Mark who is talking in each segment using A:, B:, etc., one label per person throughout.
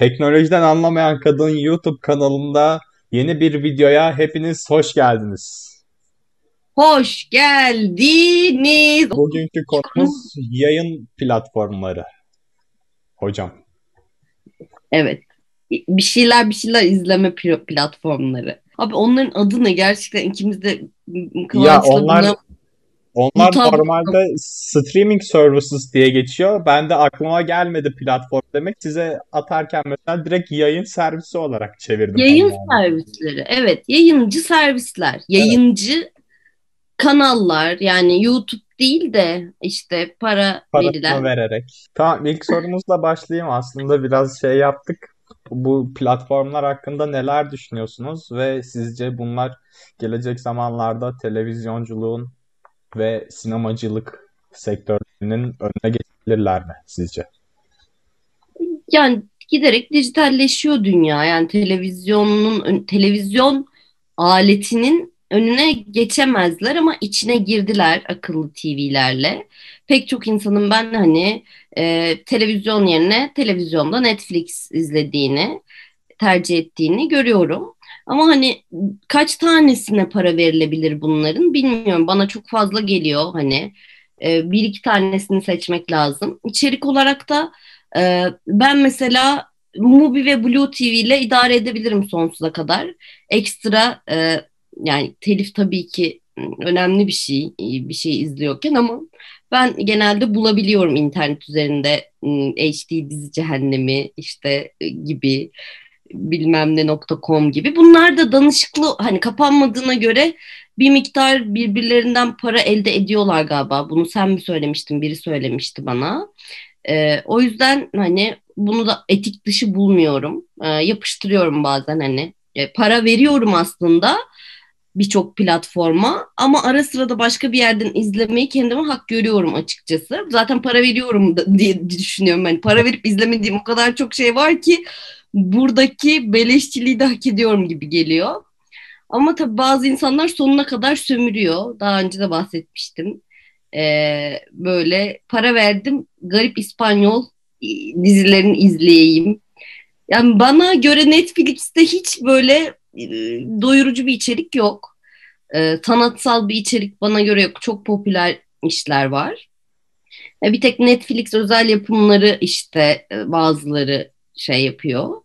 A: Teknolojiden anlamayan kadın YouTube kanalında yeni bir videoya hepiniz hoş geldiniz.
B: Hoş geldiniz.
A: Bugünkü konumuz yayın platformları. Hocam.
B: Evet. Bir şeyler bir şeyler izleme platformları. Abi onların adı ne? Gerçekten ikimiz de
A: ya onlar buna onlar Mutab- normalde streaming services diye geçiyor. Ben de aklıma gelmedi platform demek. Size atarken mesela direkt yayın servisi olarak çevirdim.
B: Yayın yani. servisleri. Evet, yayıncı servisler. Yayıncı evet. kanallar yani YouTube değil de işte para Parasını verilen.
A: vererek. Tamam ilk sorumuzla başlayayım. Aslında biraz şey yaptık. Bu platformlar hakkında neler düşünüyorsunuz ve sizce bunlar gelecek zamanlarda televizyonculuğun ve sinemacılık sektörlerinin önüne geçebilirler mi sizce?
B: Yani giderek dijitalleşiyor dünya. Yani televizyonun televizyon aletinin önüne geçemezler ama içine girdiler akıllı TV'lerle. Pek çok insanın ben hani e, televizyon yerine televizyonda Netflix izlediğini tercih ettiğini görüyorum. Ama hani kaç tanesine para verilebilir bunların bilmiyorum. Bana çok fazla geliyor hani e, bir iki tanesini seçmek lazım. İçerik olarak da e, ben mesela Mubi ve Blue TV ile idare edebilirim sonsuza kadar. Ekstra e, yani telif tabii ki önemli bir şey bir şey izliyorken ama ben genelde bulabiliyorum internet üzerinde HD dizi cehennemi işte gibi bilmem ne .com gibi. Bunlar da danışıklı hani kapanmadığına göre bir miktar birbirlerinden para elde ediyorlar galiba. Bunu sen mi söylemiştin? Biri söylemişti bana. Ee, o yüzden hani bunu da etik dışı bulmuyorum. Ee, yapıştırıyorum bazen hani. E, para veriyorum aslında birçok platforma ama ara sıra da başka bir yerden izlemeyi kendime hak görüyorum açıkçası. Zaten para veriyorum da, diye düşünüyorum. Yani para verip izlemediğim o kadar çok şey var ki buradaki beleşçiliği de hak ediyorum gibi geliyor. Ama tabii bazı insanlar sonuna kadar sömürüyor. Daha önce de bahsetmiştim. Ee, böyle para verdim garip İspanyol e, dizilerini izleyeyim. Yani bana göre Netflix'te hiç böyle e, doyurucu bir içerik yok. E, sanatsal bir içerik bana göre yok. Çok popüler işler var. E, bir tek Netflix özel yapımları işte e, bazıları şey yapıyor.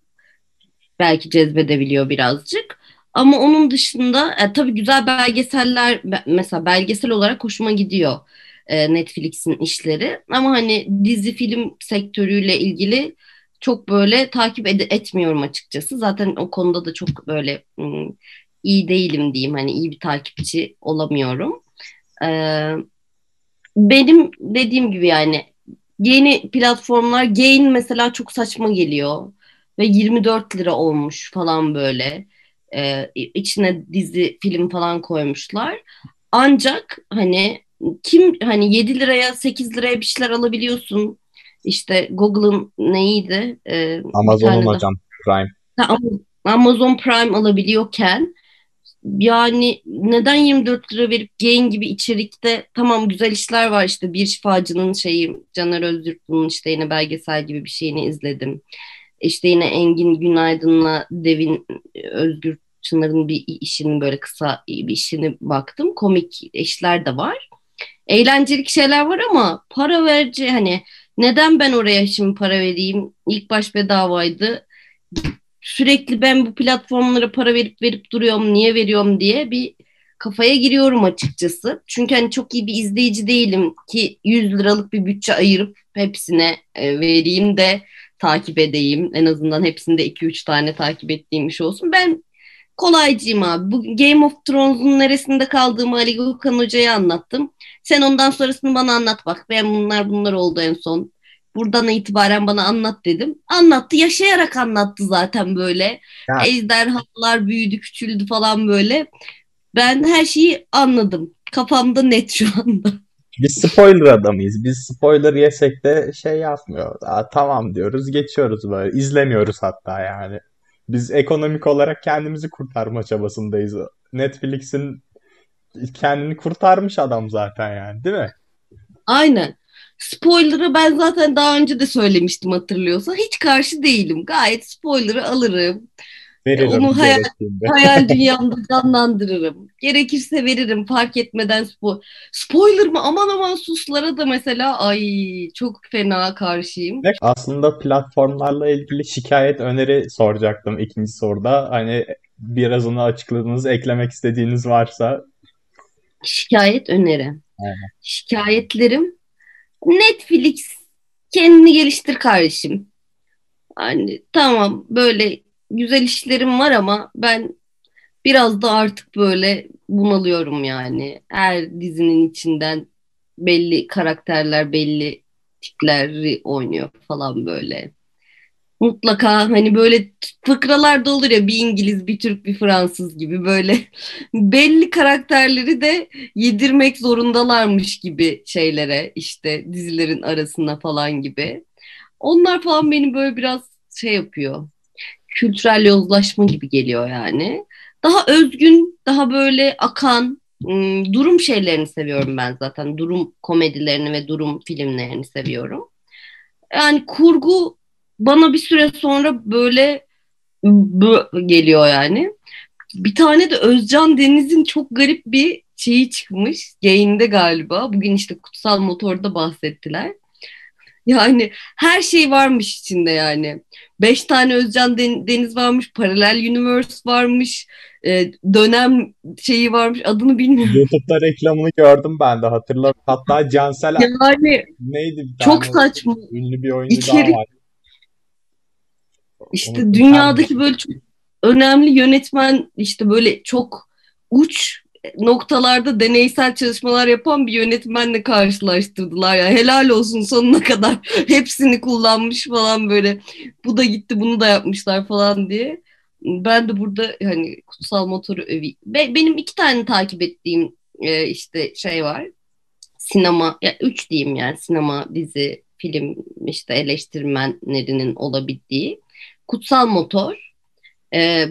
B: Belki cezbedebiliyor birazcık. Ama onun dışında e, tabii güzel belgeseller mesela belgesel olarak hoşuma gidiyor e, Netflix'in işleri. Ama hani dizi film sektörüyle ilgili çok böyle takip ed- etmiyorum açıkçası. Zaten o konuda da çok böyle ım, iyi değilim diyeyim. Hani iyi bir takipçi olamıyorum. Ee, benim dediğim gibi yani yeni platformlar Gain mesela çok saçma geliyor ve 24 lira olmuş falan böyle. Ee, içine dizi film falan koymuşlar. Ancak hani kim hani 7 liraya 8 liraya bir şeyler alabiliyorsun. İşte Google'ın neydi?
A: Ee, Amazon'un hocam Prime.
B: Amazon Prime alabiliyorken yani neden 24 lira verip Gain gibi içerikte tamam güzel işler var işte bir şifacının şeyi Caner Özgürt'ün işte yine belgesel gibi bir şeyini izledim. İşte yine Engin Günaydın'la Devin Özgür Çınar'ın bir işinin böyle kısa bir işini baktım. Komik işler de var. Eğlencelik şeyler var ama para verici hani neden ben oraya şimdi para vereyim? İlk baş bedavaydı sürekli ben bu platformlara para verip verip duruyorum niye veriyorum diye bir kafaya giriyorum açıkçası. Çünkü hani çok iyi bir izleyici değilim ki 100 liralık bir bütçe ayırıp hepsine e, vereyim de takip edeyim. En azından hepsinde 2-3 tane takip ettiğim iş olsun. Ben kolaycıyım abi. Bu Game of Thrones'un neresinde kaldığımı Ali Gökhan Hoca'ya anlattım. Sen ondan sonrasını bana anlat bak. Ben bunlar bunlar oldu en son buradan itibaren bana anlat dedim. Anlattı. Yaşayarak anlattı zaten böyle. Ya. Ejderhalar büyüdü, küçüldü falan böyle. Ben her şeyi anladım. Kafamda net şu anda.
A: Biz spoiler adamıyız. Biz spoiler yesek de şey yapmıyor. Aa, tamam diyoruz, geçiyoruz böyle. İzlemiyoruz hatta yani. Biz ekonomik olarak kendimizi kurtarma çabasındayız. Netflix'in kendini kurtarmış adam zaten yani değil mi?
B: Aynen. Spoiler'ı ben zaten daha önce de söylemiştim hatırlıyorsa. Hiç karşı değilim. Gayet spoiler'ı alırım.
A: Veririm
B: Onu hayal, hayal dünyamda canlandırırım. Gerekirse veririm fark etmeden spo spoiler mı? Aman aman suslara da mesela ay çok fena karşıyım.
A: Aslında platformlarla ilgili şikayet öneri soracaktım ikinci soruda. Hani birazını açıkladınız, eklemek istediğiniz varsa.
B: Şikayet öneri.
A: Aynen.
B: Şikayetlerim Netflix kendini geliştir kardeşim. Hani tamam böyle güzel işlerim var ama ben biraz da artık böyle bunalıyorum yani. Her dizinin içinden belli karakterler, belli tipleri oynuyor falan böyle. Mutlaka hani böyle fıkralar da olur ya bir İngiliz, bir Türk, bir Fransız gibi böyle belli karakterleri de yedirmek zorundalarmış gibi şeylere işte dizilerin arasına falan gibi. Onlar falan beni böyle biraz şey yapıyor. Kültürel yozlaşma gibi geliyor yani. Daha özgün, daha böyle akan ım, durum şeylerini seviyorum ben zaten. Durum komedilerini ve durum filmlerini seviyorum. Yani kurgu bana bir süre sonra böyle bö- geliyor yani. Bir tane de Özcan Deniz'in çok garip bir şeyi çıkmış. Yayında galiba. Bugün işte Kutsal Motor'da bahsettiler. Yani her şey varmış içinde yani. Beş tane Özcan Den- Deniz varmış, paralel universe varmış, e, dönem şeyi varmış, adını bilmiyorum.
A: YouTube'da reklamını gördüm ben de hatırladım. Hatta Cansel
B: Yani
A: neydi bir
B: çok
A: tane
B: saçma.
A: ünlü bir oyuncu
B: İçerik-
A: daha var.
B: İşte
A: Unuttum.
B: dünyadaki böyle çok önemli yönetmen işte böyle çok uç noktalarda deneysel çalışmalar yapan bir yönetmenle karşılaştırdılar ya. Helal olsun sonuna kadar hepsini kullanmış falan böyle. Bu da gitti bunu da yapmışlar falan diye. Ben de burada hani kutsal motoru. Be- benim iki tane takip ettiğim e, işte şey var. Sinema, ya üç diyeyim yani sinema, dizi, film işte eleştirmenlerinin olabildiği. Kutsal Motor, e,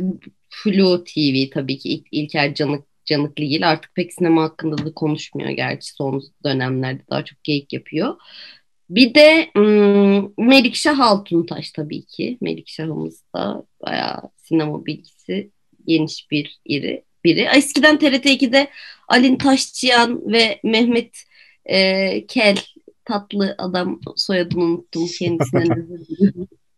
B: Flu TV tabii ki İl- İlker Canık, Canıklıgil artık pek sinema hakkında da konuşmuyor gerçi son dönemlerde daha çok geyik yapıyor. Bir de ım, Melikşah Altuntaş tabii ki. Melikşah'ımız da bayağı sinema bilgisi geniş bir iri, biri. Eskiden TRT 2'de Alin Taşçıyan ve Mehmet e, Kel tatlı adam soyadını unuttum kendisinden.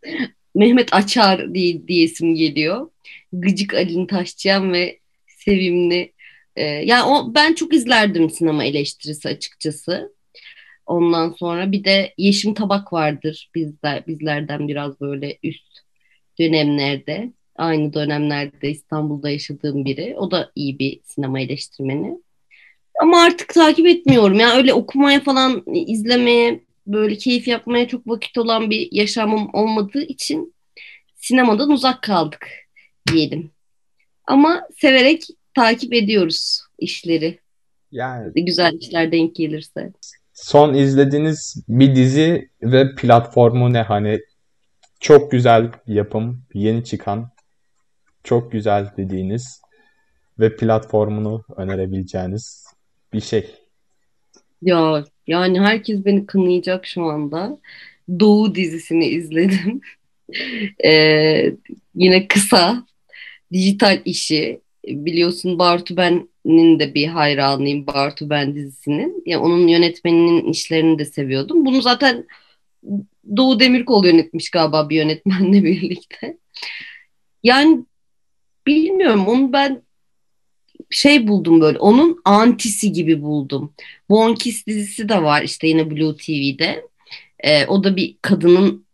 B: Mehmet Açar diye, diye isim geliyor. Gıcık Alin Taşçıyan ve sevimli. e, yani o, ben çok izlerdim sinema eleştirisi açıkçası. Ondan sonra bir de Yeşim Tabak vardır bizler, bizlerden biraz böyle üst dönemlerde. Aynı dönemlerde İstanbul'da yaşadığım biri. O da iyi bir sinema eleştirmeni. Ama artık takip etmiyorum. Yani öyle okumaya falan izlemeye böyle keyif yapmaya çok vakit olan bir yaşamım olmadığı için sinemadan uzak kaldık diyelim. Ama severek takip ediyoruz işleri.
A: Yani
B: Güzel işler denk gelirse.
A: son izlediğiniz bir dizi ve platformu ne? Hani çok güzel yapım, yeni çıkan, çok güzel dediğiniz ve platformunu önerebileceğiniz bir şey.
B: Ya yani herkes beni kınayacak şu anda. Doğu dizisini izledim. Ee, yine kısa, dijital işi. Biliyorsun Bartu Ben'in de bir hayranıyım Bartu Ben dizisinin. Ya onun yönetmeninin işlerini de seviyordum. Bunu zaten Doğu Demirkol yönetmiş galiba bir yönetmenle birlikte. Yani bilmiyorum onu ben şey buldum böyle onun antisi gibi buldum. Bonkis dizisi de var işte yine Blue TV'de. Ee, o da bir kadının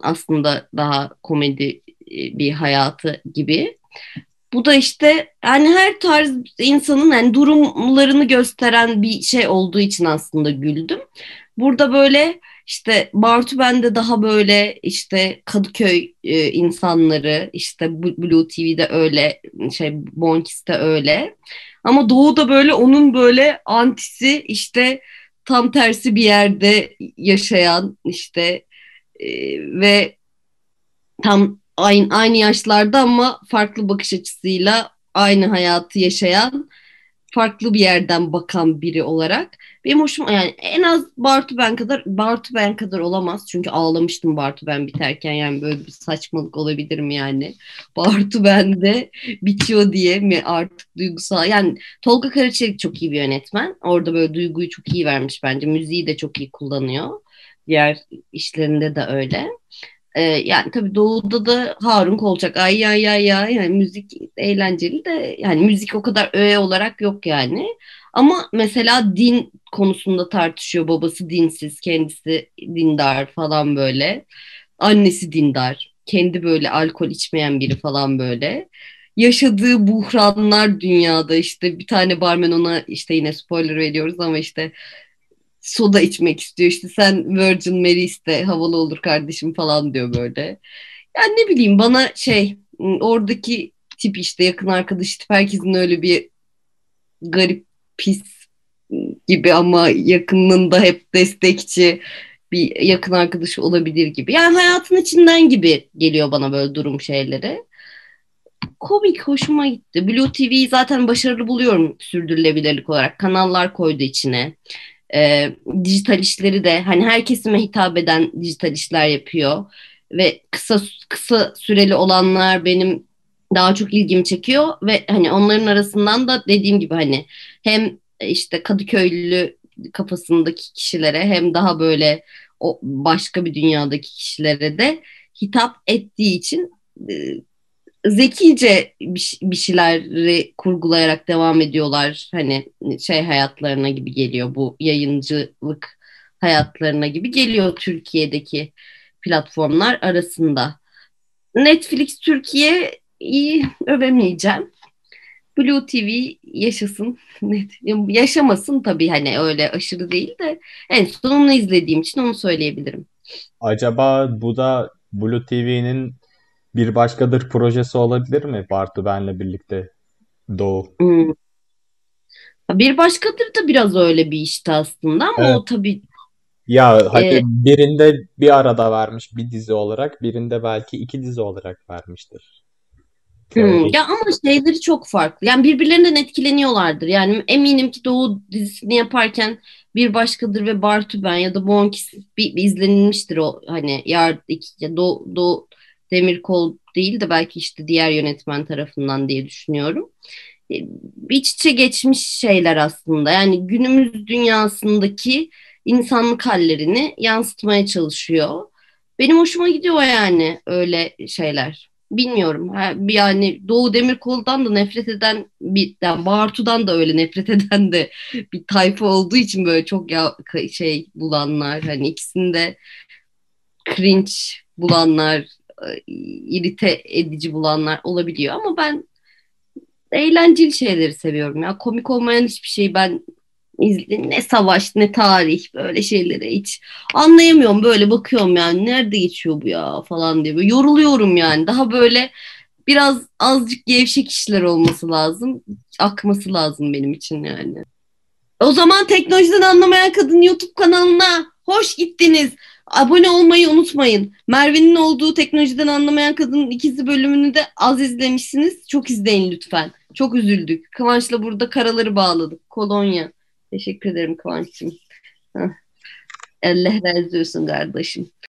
B: aslında daha komedi e, bir hayatı gibi. Bu da işte yani her tarz insanın yani durumlarını gösteren bir şey olduğu için aslında güldüm. Burada böyle işte Bartu Ben'de daha böyle işte Kadıköy e, insanları işte Blue TV'de öyle şey Bonkis'te öyle. Ama Doğu'da böyle onun böyle antisi işte tam tersi bir yerde yaşayan işte e, ve tam aynı, aynı yaşlarda ama farklı bakış açısıyla aynı hayatı yaşayan farklı bir yerden bakan biri olarak. Benim hoşuma yani en az Bartu ben kadar Bartu ben kadar olamaz. Çünkü ağlamıştım Bartu ben biterken. Yani böyle bir saçmalık olabilir mi yani? Bartu bende bitiyor diye mi artık duygusal? Yani Tolga Karaçelik çok iyi bir yönetmen. Orada böyle duyguyu çok iyi vermiş bence. Müziği de çok iyi kullanıyor. Diğer işlerinde de öyle ee, yani tabii Doğu'da da Harun Kolçak ay ay ay ay yani müzik eğlenceli de yani müzik o kadar öğe olarak yok yani. Ama mesela din konusunda tartışıyor babası dinsiz kendisi dindar falan böyle. Annesi dindar kendi böyle alkol içmeyen biri falan böyle. Yaşadığı buhranlar dünyada işte bir tane barmen ona işte yine spoiler veriyoruz ama işte soda içmek istiyor. İşte sen Virgin Mary iste havalı olur kardeşim falan diyor böyle. Yani ne bileyim bana şey oradaki tip işte yakın arkadaş tip herkesin öyle bir garip pis gibi ama yakınında hep destekçi bir yakın arkadaşı olabilir gibi. Yani hayatın içinden gibi geliyor bana böyle durum şeyleri. Komik hoşuma gitti. Blue TV'yi zaten başarılı buluyorum sürdürülebilirlik olarak. Kanallar koydu içine e, dijital işleri de hani her kesime hitap eden dijital işler yapıyor. Ve kısa kısa süreli olanlar benim daha çok ilgimi çekiyor. Ve hani onların arasından da dediğim gibi hani hem işte Kadıköylü kafasındaki kişilere hem daha böyle o başka bir dünyadaki kişilere de hitap ettiği için zekice bir şeyleri kurgulayarak devam ediyorlar. Hani şey hayatlarına gibi geliyor bu yayıncılık hayatlarına gibi geliyor Türkiye'deki platformlar arasında. Netflix Türkiye iyi övemeyeceğim. Blue TV yaşasın. Yaşamasın tabii hani öyle aşırı değil de en son onu izlediğim için onu söyleyebilirim.
A: Acaba bu da Blue TV'nin bir başkadır projesi olabilir mi Bartu benle birlikte Doğu?
B: Hmm. Bir başkadır da biraz öyle bir işte aslında ama evet. o tabii
A: ya hadi ee, birinde bir arada vermiş bir dizi olarak, birinde belki iki dizi olarak vermiştir.
B: Hmm, ya ama şeyleri çok farklı. Yani birbirlerinden etkileniyorlardır. Yani eminim ki Doğu dizisini yaparken bir başkadır ve Bartu ben ya da Bonkis bir, bir izlenilmiştir o hani yar iki Doğu, Doğu Demirkol değil de belki işte diğer yönetmen tarafından diye düşünüyorum. E, iç içe geçmiş şeyler aslında. Yani günümüz dünyasındaki insanlık hallerini yansıtmaya çalışıyor. Benim hoşuma gidiyor yani öyle şeyler. Bilmiyorum. Yani Doğu Demirkol'dan da nefret eden bir yani Bartu'dan da öyle nefret eden de bir tayfa olduğu için böyle çok ya şey bulanlar hani ikisinde cringe bulanlar irite edici bulanlar olabiliyor. Ama ben eğlenceli şeyleri seviyorum ya. Komik olmayan hiçbir şey ben izle ne savaş ne tarih böyle şeyleri hiç anlayamıyorum. Böyle bakıyorum yani nerede geçiyor bu ya? falan diye. Böyle yoruluyorum yani. Daha böyle biraz azıcık gevşek işler olması lazım. Akması lazım benim için yani. O zaman teknolojiden anlamayan kadın YouTube kanalına hoş gittiniz. Abone olmayı unutmayın. Merve'nin olduğu teknolojiden anlamayan kadının ikizi bölümünü de az izlemişsiniz. Çok izleyin lütfen. Çok üzüldük. Kıvanç'la burada karaları bağladık. Kolonya. Teşekkür ederim Kıvanç'cığım. Allah razı olsun kardeşim.